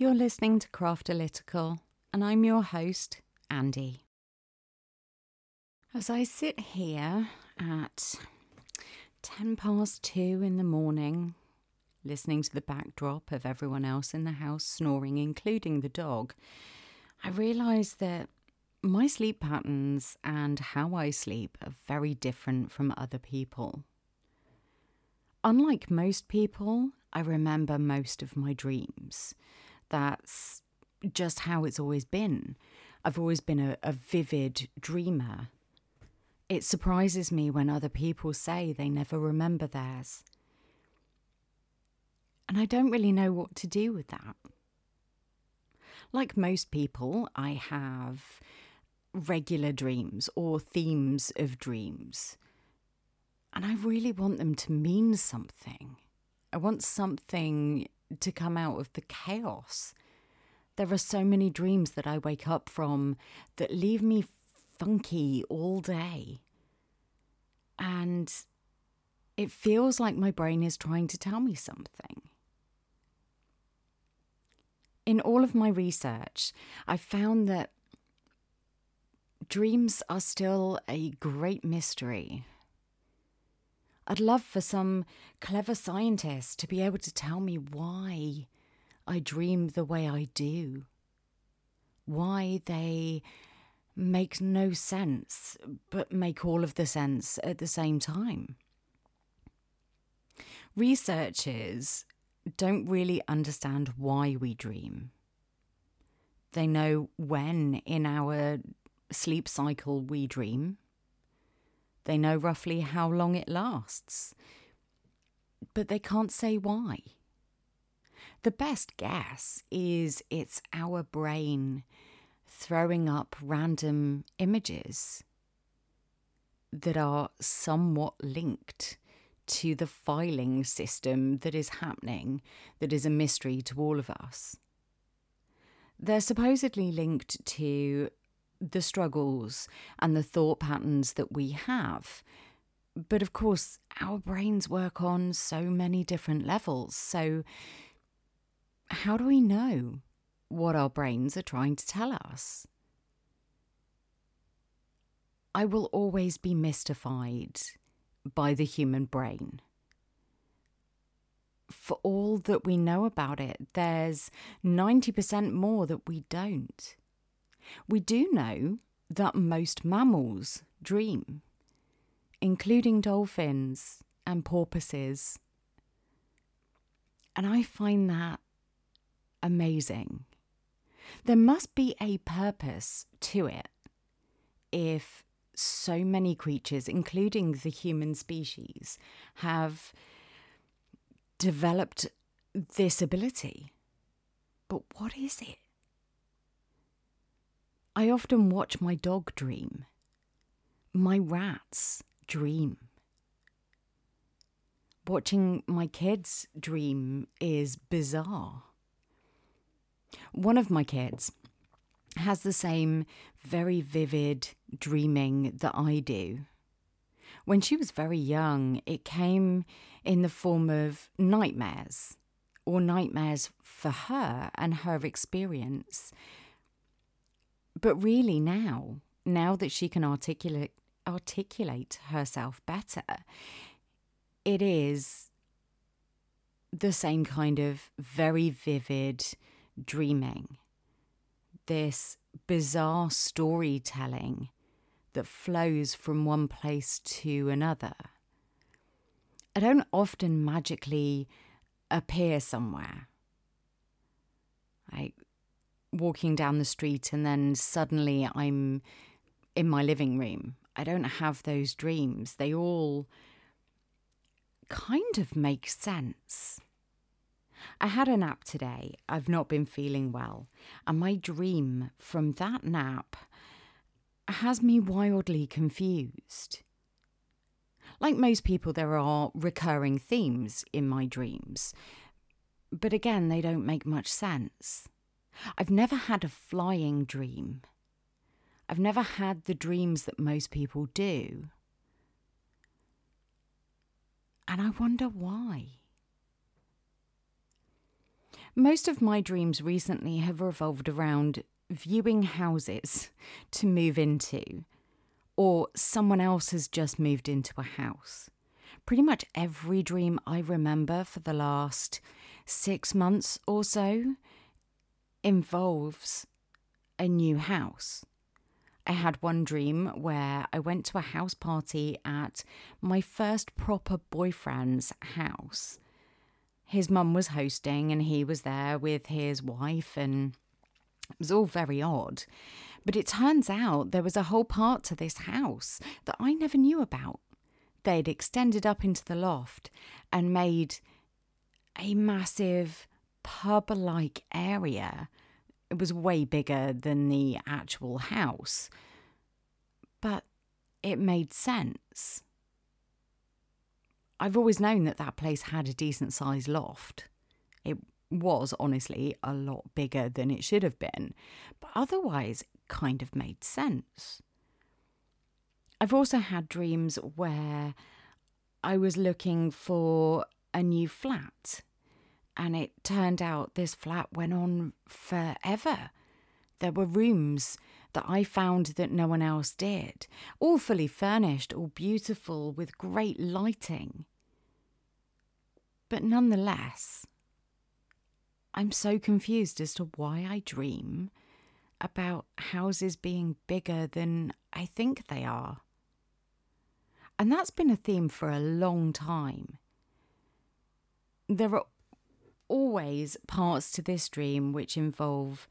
You're listening to Craftalytical, and I'm your host, Andy. As I sit here at 10 past 2 in the morning, listening to the backdrop of everyone else in the house snoring, including the dog, I realise that my sleep patterns and how I sleep are very different from other people. Unlike most people, I remember most of my dreams. That's just how it's always been. I've always been a, a vivid dreamer. It surprises me when other people say they never remember theirs. And I don't really know what to do with that. Like most people, I have regular dreams or themes of dreams. And I really want them to mean something. I want something to come out of the chaos. There are so many dreams that I wake up from that leave me funky all day. And it feels like my brain is trying to tell me something. In all of my research, I found that dreams are still a great mystery. I'd love for some clever scientist to be able to tell me why I dream the way I do, why they make no sense but make all of the sense at the same time. Researchers don't really understand why we dream. They know when in our sleep cycle we dream. They know roughly how long it lasts. But they can't say why. The best guess is it's our brain throwing up random images that are somewhat linked to the filing system that is happening, that is a mystery to all of us. They're supposedly linked to the struggles and the thought patterns that we have. But of course, our brains work on so many different levels. So, how do we know what our brains are trying to tell us? I will always be mystified by the human brain. For all that we know about it, there's 90% more that we don't. We do know that most mammals dream, including dolphins and porpoises. And I find that amazing. There must be a purpose to it if so many creatures, including the human species, have developed this ability. But what is it? I often watch my dog dream, my rats dream. Watching my kids dream is bizarre. One of my kids has the same very vivid dreaming that I do. When she was very young, it came in the form of nightmares, or nightmares for her and her experience. But really, now, now that she can articulate articulate herself better, it is the same kind of very vivid dreaming this bizarre storytelling that flows from one place to another. I don't often magically appear somewhere. Like walking down the street and then suddenly I'm in my living room. I don't have those dreams. They all kind of make sense. I had a nap today. I've not been feeling well. And my dream from that nap has me wildly confused. Like most people, there are recurring themes in my dreams. But again, they don't make much sense. I've never had a flying dream. I've never had the dreams that most people do. And I wonder why. Most of my dreams recently have revolved around viewing houses to move into, or someone else has just moved into a house. Pretty much every dream I remember for the last six months or so involves a new house. I had one dream where I went to a house party at my first proper boyfriend's house. His mum was hosting and he was there with his wife, and it was all very odd. But it turns out there was a whole part to this house that I never knew about. They'd extended up into the loft and made a massive pub like area it was way bigger than the actual house. But it made sense. I've always known that that place had a decent sized loft. It was honestly a lot bigger than it should have been, but otherwise, kind of made sense. I've also had dreams where I was looking for a new flat and it turned out this flat went on forever. There were rooms that I found that no one else did, all fully furnished, all beautiful, with great lighting. But nonetheless, I'm so confused as to why I dream about houses being bigger than I think they are. And that's been a theme for a long time. There are always parts to this dream which involve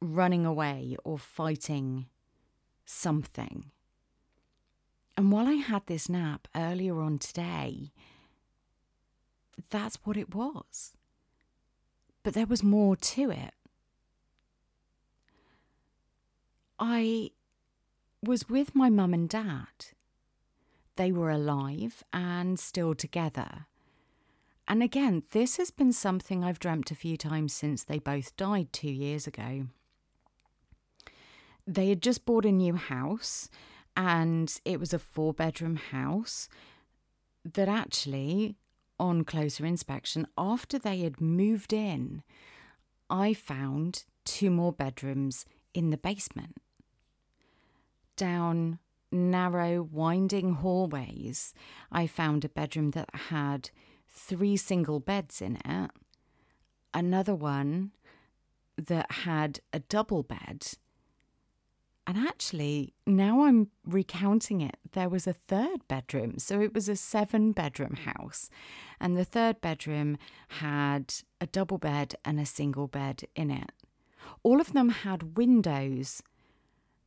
running away or fighting something. And while I had this nap earlier on today, that's what it was. But there was more to it. I was with my mum and dad. They were alive and still together. And again, this has been something I've dreamt a few times since they both died two years ago. They had just bought a new house, and it was a four bedroom house that actually, on closer inspection, after they had moved in, I found two more bedrooms in the basement. Down narrow, winding hallways, I found a bedroom that had three single beds in it, another one that had a double bed. And actually, now I'm recounting it, there was a third bedroom. So it was a seven bedroom house. And the third bedroom had a double bed and a single bed in it. All of them had windows.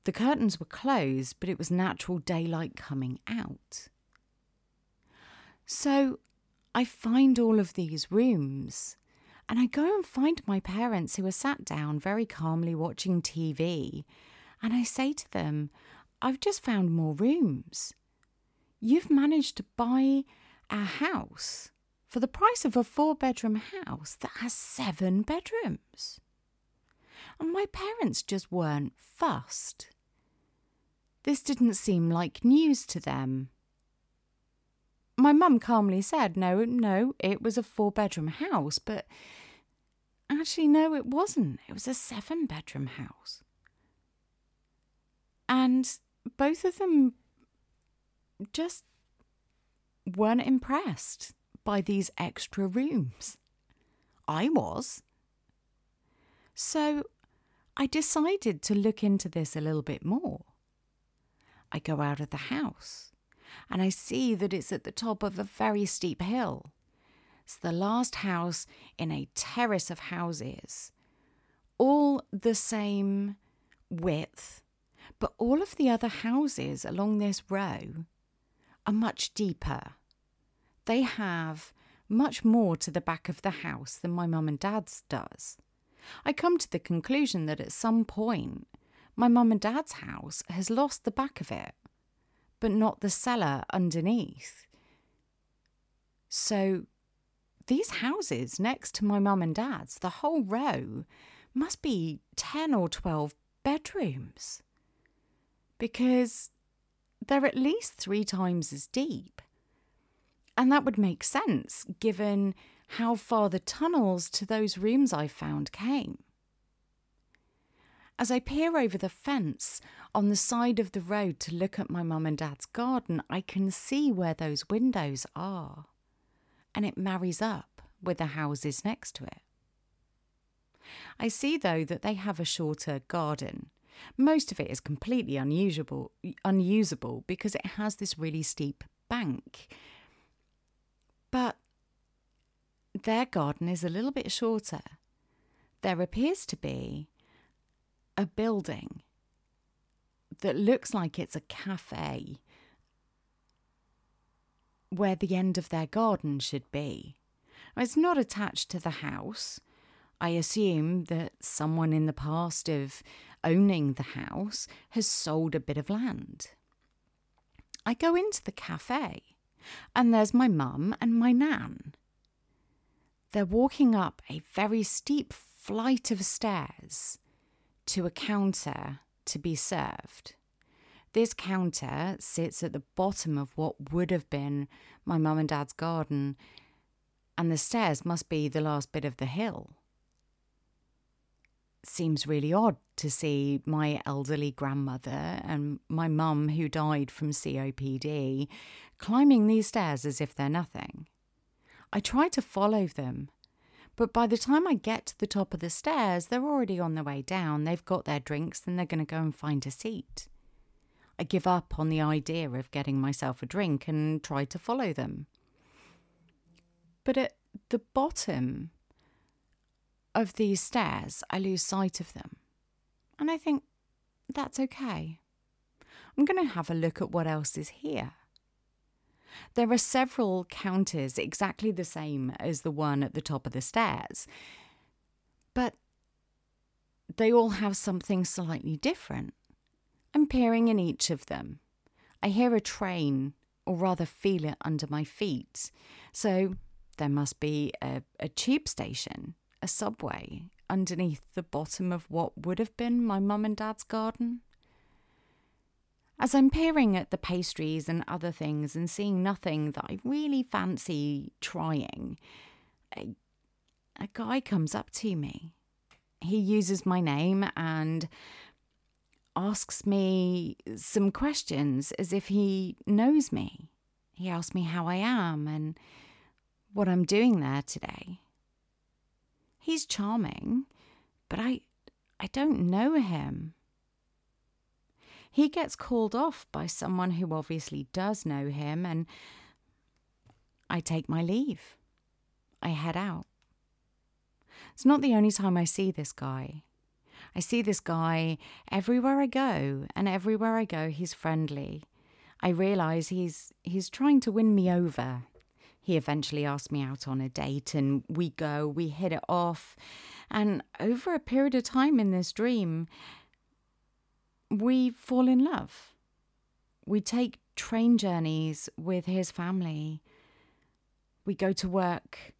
The curtains were closed, but it was natural daylight coming out. So I find all of these rooms and I go and find my parents who are sat down very calmly watching TV. And I say to them, I've just found more rooms. You've managed to buy a house for the price of a four bedroom house that has seven bedrooms. And my parents just weren't fussed. This didn't seem like news to them my mum calmly said, no, no, it was a four bedroom house, but actually, no, it wasn't. It was a seven bedroom house. And both of them just weren't impressed by these extra rooms. I was. So I decided to look into this a little bit more. I go out of the house and I see that it's at the top of a very steep hill. It's the last house in a terrace of houses, all the same width, but all of the other houses along this row are much deeper. They have much more to the back of the house than my mum and dad's does. I come to the conclusion that at some point, my mum and dad's house has lost the back of it but not the cellar underneath. So these houses next to my mum and dad's, the whole row, must be 10 or 12 bedrooms because they're at least three times as deep. And that would make sense given how far the tunnels to those rooms I found came. As I peer over the fence on the side of the road to look at my mum and dad's garden, I can see where those windows are. And it marries up with the houses next to it. I see, though, that they have a shorter garden. Most of it is completely unusable, unusable because it has this really steep bank. But their garden is a little bit shorter. There appears to be a building that looks like it's a cafe where the end of their garden should be. It's not attached to the house. I assume that someone in the past of owning the house has sold a bit of land. I go into the cafe, and there's my mum and my nan. They're walking up a very steep flight of stairs to a counter to be served. This counter sits at the bottom of what would have been my mum and dad's garden, and the stairs must be the last bit of the hill. Seems really odd to see my elderly grandmother and my mum, who died from COPD, climbing these stairs as if they're nothing. I try to follow them, but by the time I get to the top of the stairs, they're already on their way down. They've got their drinks and they're going to go and find a seat. I give up on the idea of getting myself a drink and try to follow them. But at the bottom of these stairs, I lose sight of them. And I think that's okay. I'm going to have a look at what else is here. There are several counters exactly the same as the one at the top of the stairs, but they all have something slightly different. I'm peering in each of them. I hear a train, or rather feel it under my feet, so there must be a, a tube station, a subway, underneath the bottom of what would have been my mum and dad's garden. As I'm peering at the pastries and other things and seeing nothing that I really fancy trying, a, a guy comes up to me. He uses my name and asks me some questions as if he knows me. He asks me how I am and what I'm doing there today. He's charming, but I I don't know him. He gets called off by someone who obviously does know him, and I take my leave. I head out. It's not the only time I see this guy. I see this guy everywhere I go, and everywhere I go, he's friendly. I realize he's he's trying to win me over. He eventually asks me out on a date, and we go, we hit it off. And over a period of time in this dream, we fall in love. We take train journeys with his family. We go to work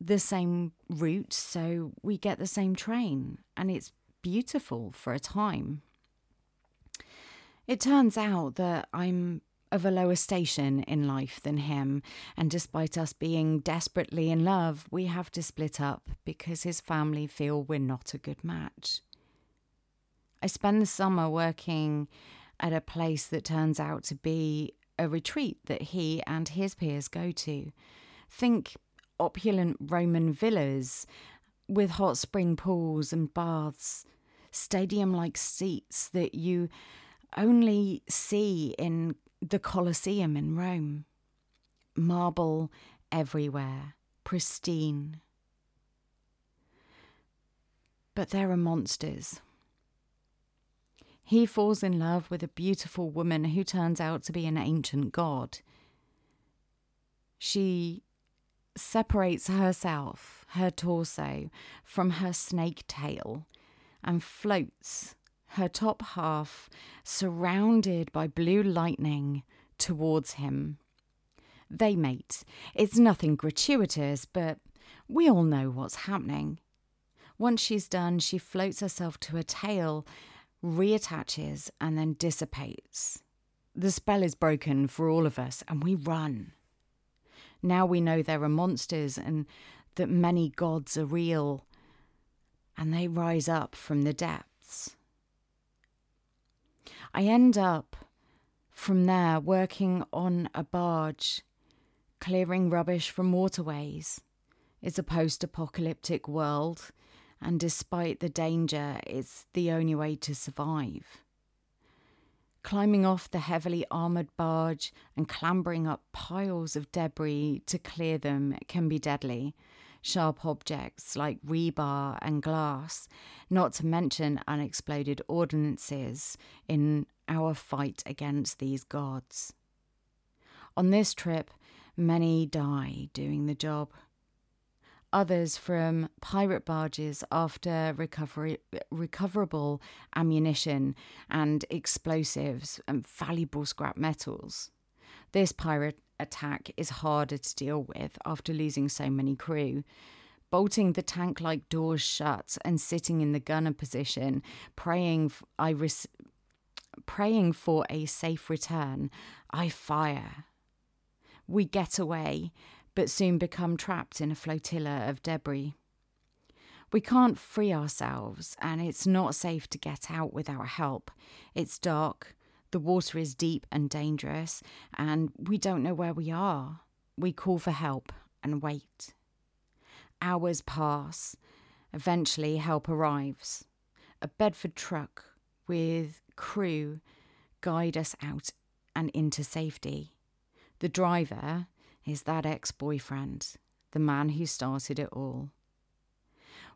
the same route, so we get the same train, and it's beautiful for a time. It turns out that I'm of a lower station in life than him, and despite us being desperately in love, we have to split up because his family feel we're not a good match. I spend the summer working at a place that turns out to be a retreat that he and his peers go to. Think opulent Roman villas with hot spring pools and baths, stadium like seats that you only see in the Colosseum in Rome. Marble everywhere, pristine. But there are monsters he falls in love with a beautiful woman who turns out to be an ancient god. She separates herself, her torso, from her snake tail and floats, her top half surrounded by blue lightning, towards him. They mate. It's nothing gratuitous, but we all know what's happening. Once she's done, she floats herself to her tail reattaches, and then dissipates. The spell is broken for all of us, and we run. Now we know there are monsters, and that many gods are real and they rise up from the depths. I end up from there working on a barge, clearing rubbish from waterways. It's a post apocalyptic world, and despite the danger, it's the only way to survive. Climbing off the heavily armoured barge and clambering up piles of debris to clear them can be deadly. Sharp objects like rebar and glass, not to mention unexploded ordnances in our fight against these gods. On this trip, many die doing the job others from pirate barges after recovery, recoverable ammunition and explosives and valuable scrap metals. This pirate attack is harder to deal with after losing so many crew. Bolting the tank like doors shut and sitting in the gunner position, praying I res- praying for a safe return, I fire. We get away, but soon become trapped in a flotilla of debris. We can't free ourselves, and it's not safe to get out without help. It's dark, the water is deep and dangerous, and we don't know where we are. We call for help and wait. Hours pass. Eventually, help arrives. A Bedford truck with crew guide us out and into safety. The driver, is that ex boyfriend, the man who started it all.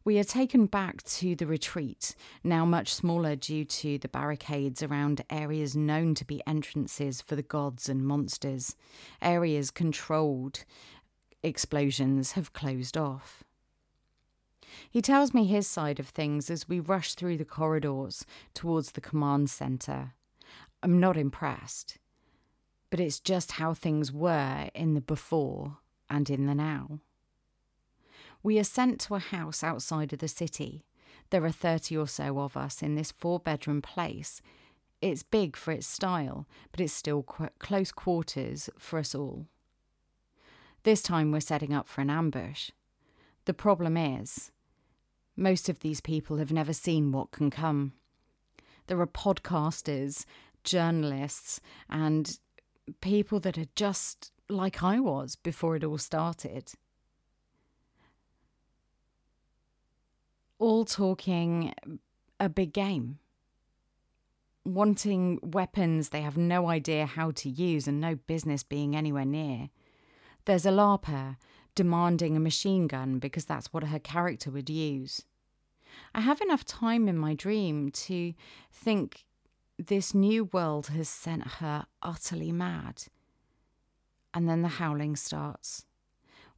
We are taken back to the retreat, now much smaller due to the barricades around areas known to be entrances for the gods and monsters. Areas controlled explosions have closed off. He tells me his side of things as we rush through the corridors towards the command centre. I'm not impressed but it's just how things were in the before and in the now. We are sent to a house outside of the city. There are 30 or so of us in this four bedroom place. It's big for its style, but it's still qu- close quarters for us all. This time we're setting up for an ambush. The problem is, most of these people have never seen what can come. There are podcasters, journalists, and people that are just like I was before it all started. All talking a big game, wanting weapons they have no idea how to use and no business being anywhere near. There's a LARPer demanding a machine gun because that's what her character would use. I have enough time in my dream to think this new world has sent her utterly mad. And then the howling starts.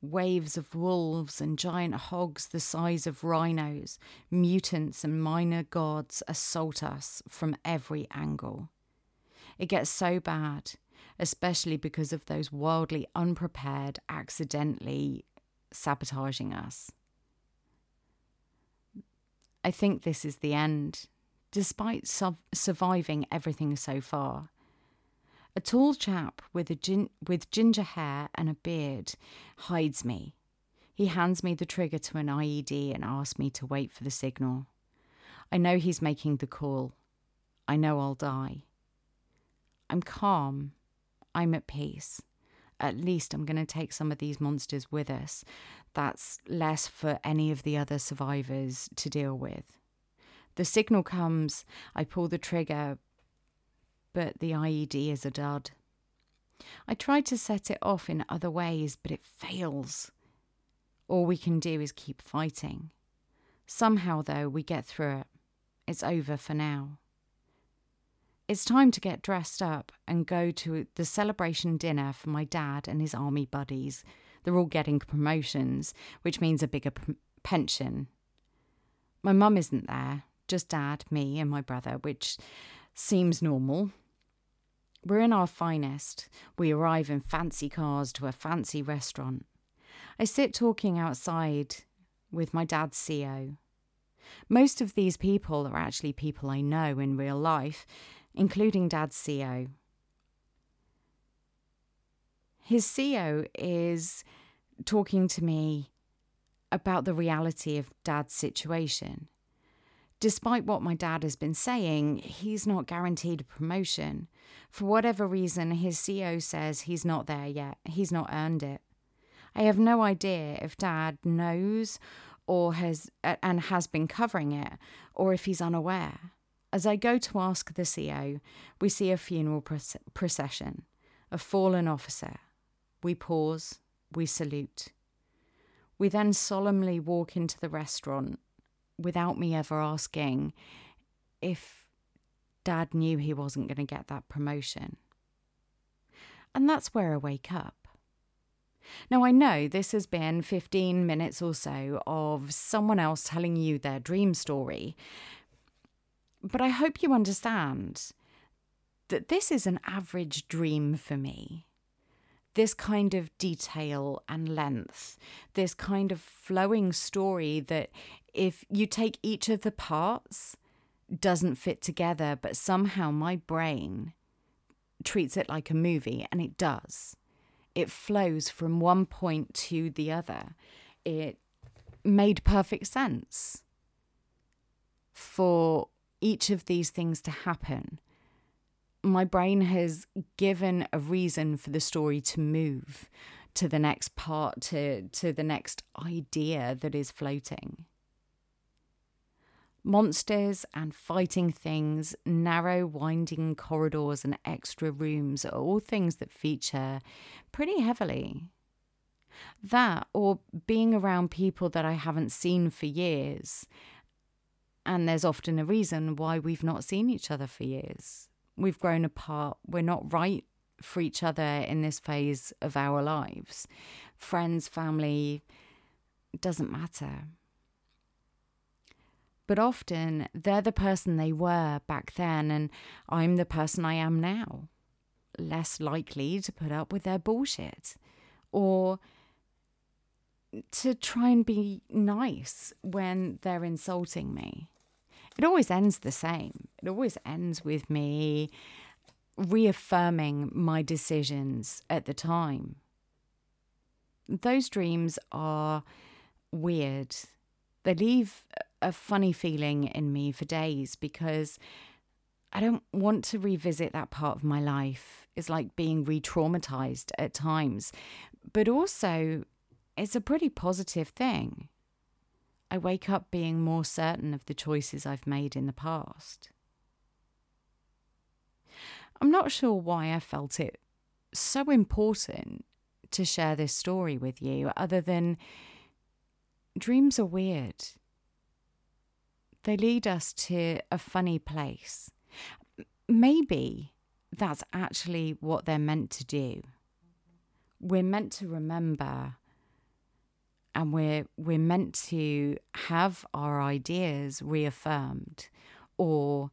Waves of wolves and giant hogs the size of rhinos, mutants and minor gods assault us from every angle. It gets so bad, especially because of those wildly unprepared accidentally sabotaging us. I think this is the end despite su- surviving everything so far. A tall chap with, a gin- with ginger hair and a beard hides me. He hands me the trigger to an IED and asks me to wait for the signal. I know he's making the call. I know I'll die. I'm calm. I'm at peace. At least I'm going to take some of these monsters with us. That's less for any of the other survivors to deal with. The signal comes, I pull the trigger, but the IED is a dud. I try to set it off in other ways, but it fails. All we can do is keep fighting. Somehow, though, we get through it. It's over for now. It's time to get dressed up and go to the celebration dinner for my dad and his army buddies. They're all getting promotions, which means a bigger p- pension. My mum isn't there just dad, me, and my brother, which seems normal. We're in our finest. We arrive in fancy cars to a fancy restaurant. I sit talking outside with my dad's CO. Most of these people are actually people I know in real life, including dad's CO. His CO is talking to me about the reality of dad's situation. Despite what my dad has been saying, he's not guaranteed a promotion. For whatever reason, his CEO says he's not there yet, he's not earned it. I have no idea if dad knows or has and has been covering it or if he's unaware. As I go to ask the CEO, we see a funeral procession, a fallen officer. We pause, we salute. We then solemnly walk into the restaurant without me ever asking if dad knew he wasn't going to get that promotion. And that's where I wake up. Now, I know this has been 15 minutes or so of someone else telling you their dream story, but I hope you understand that this is an average dream for me. This kind of detail and length, this kind of flowing story that if you take each of the parts, doesn't fit together, but somehow my brain treats it like a movie, and it does. It flows from one point to the other. It made perfect sense for each of these things to happen. My brain has given a reason for the story to move to the next part, to, to the next idea that is floating. Monsters and fighting things, narrow, winding corridors, and extra rooms are all things that feature pretty heavily. That, or being around people that I haven't seen for years. And there's often a reason why we've not seen each other for years. We've grown apart. We're not right for each other in this phase of our lives. Friends, family, doesn't matter but often they're the person they were back then, and I'm the person I am now. Less likely to put up with their bullshit or to try and be nice when they're insulting me. It always ends the same. It always ends with me reaffirming my decisions at the time. Those dreams are weird. They leave a funny feeling in me for days because I don't want to revisit that part of my life. It's like being re traumatized at times, but also it's a pretty positive thing. I wake up being more certain of the choices I've made in the past. I'm not sure why I felt it so important to share this story with you, other than dreams are weird they lead us to a funny place. Maybe that's actually what they're meant to do. We're meant to remember and we're we're meant to have our ideas reaffirmed or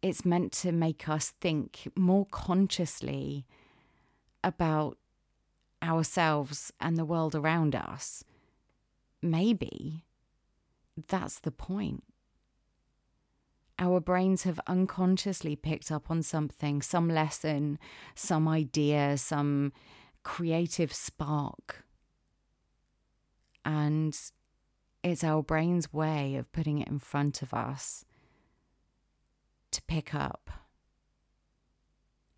it's meant to make us think more consciously about ourselves and the world around us. Maybe that's the point. Our brains have unconsciously picked up on something, some lesson, some idea, some creative spark. And it's our brain's way of putting it in front of us to pick up,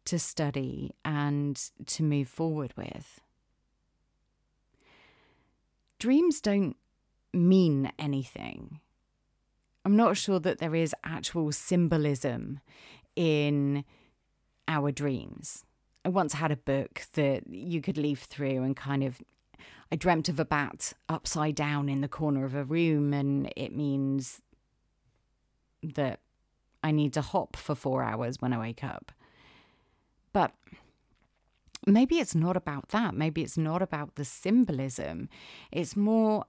to study, and to move forward with. Dreams don't mean anything. I'm not sure that there is actual symbolism in our dreams. I once had a book that you could leaf through and kind of. I dreamt of a bat upside down in the corner of a room, and it means that I need to hop for four hours when I wake up. But maybe it's not about that. Maybe it's not about the symbolism. It's more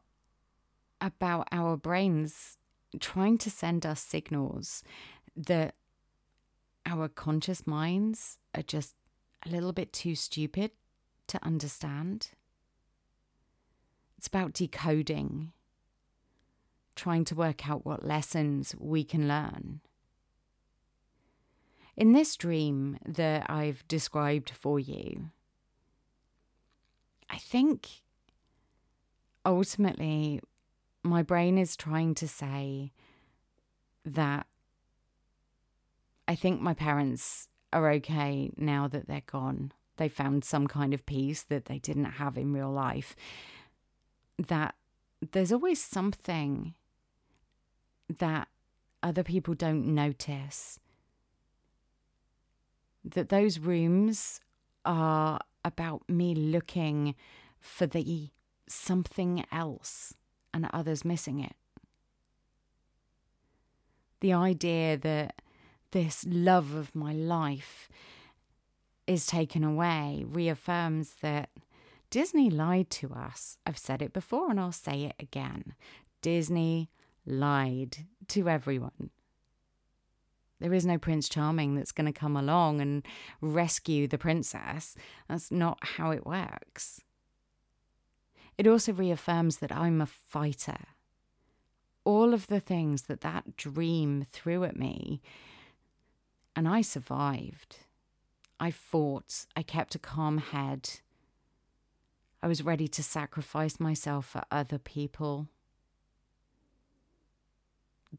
about our brains trying to send us signals that our conscious minds are just a little bit too stupid to understand. It's about decoding, trying to work out what lessons we can learn. In this dream that I've described for you, I think ultimately, my brain is trying to say that I think my parents are okay now that they're gone. They found some kind of peace that they didn't have in real life. That there's always something that other people don't notice. That those rooms are about me looking for the something else and others missing it. The idea that this love of my life is taken away reaffirms that Disney lied to us. I've said it before and I'll say it again. Disney lied to everyone. There is no Prince Charming that's going to come along and rescue the princess. That's not how it works. It also reaffirms that I'm a fighter. All of the things that that dream threw at me, and I survived. I fought, I kept a calm head. I was ready to sacrifice myself for other people.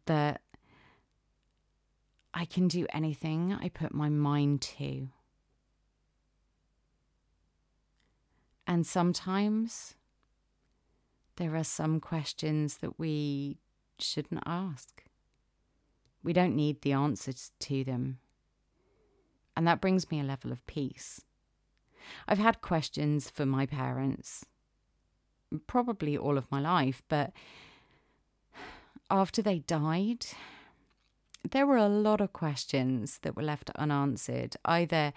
That I can do anything I put my mind to. And sometimes there are some questions that we shouldn't ask. We don't need the answers to them. And that brings me a level of peace. I've had questions for my parents probably all of my life, but after they died, there were a lot of questions that were left unanswered, either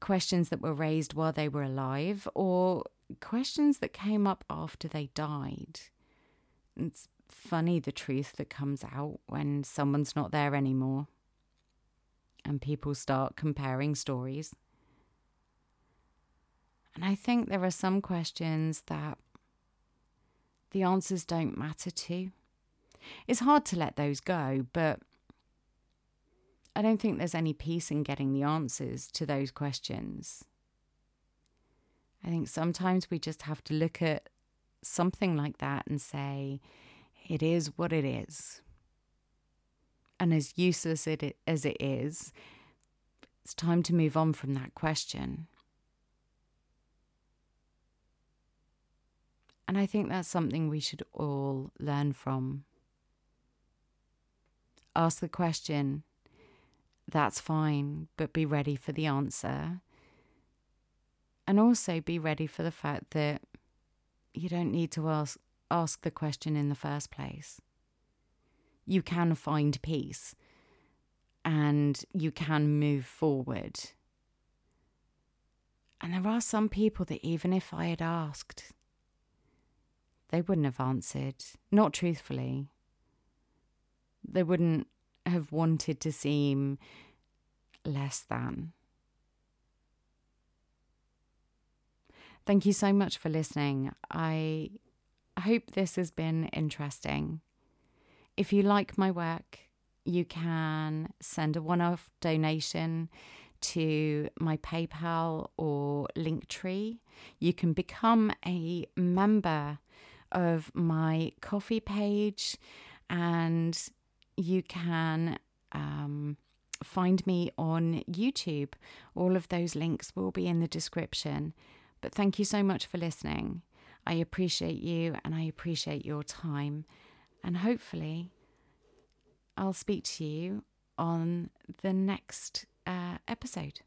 questions that were raised while they were alive or questions that came up after they died. It's funny the truth that comes out when someone's not there anymore and people start comparing stories. And I think there are some questions that the answers don't matter to. It's hard to let those go, but I don't think there's any peace in getting the answers to those questions. I think sometimes we just have to look at something like that and say, it is what it is. And as useless it, as it is, it's time to move on from that question. And I think that's something we should all learn from. Ask the question, that's fine, but be ready for the answer and also be ready for the fact that you don't need to ask ask the question in the first place. You can find peace and you can move forward. And there are some people that, even if I had asked, they wouldn't have answered, not truthfully. They wouldn't have wanted to seem less than. Thank you so much for listening. I hope this has been interesting. If you like my work, you can send a one off donation to my PayPal or Linktree. You can become a member of my Ko-fi page and you can um, find me on YouTube. All of those links will be in the description. But thank you so much for listening. I appreciate you and I appreciate your time. And hopefully, I'll speak to you on the next uh, episode.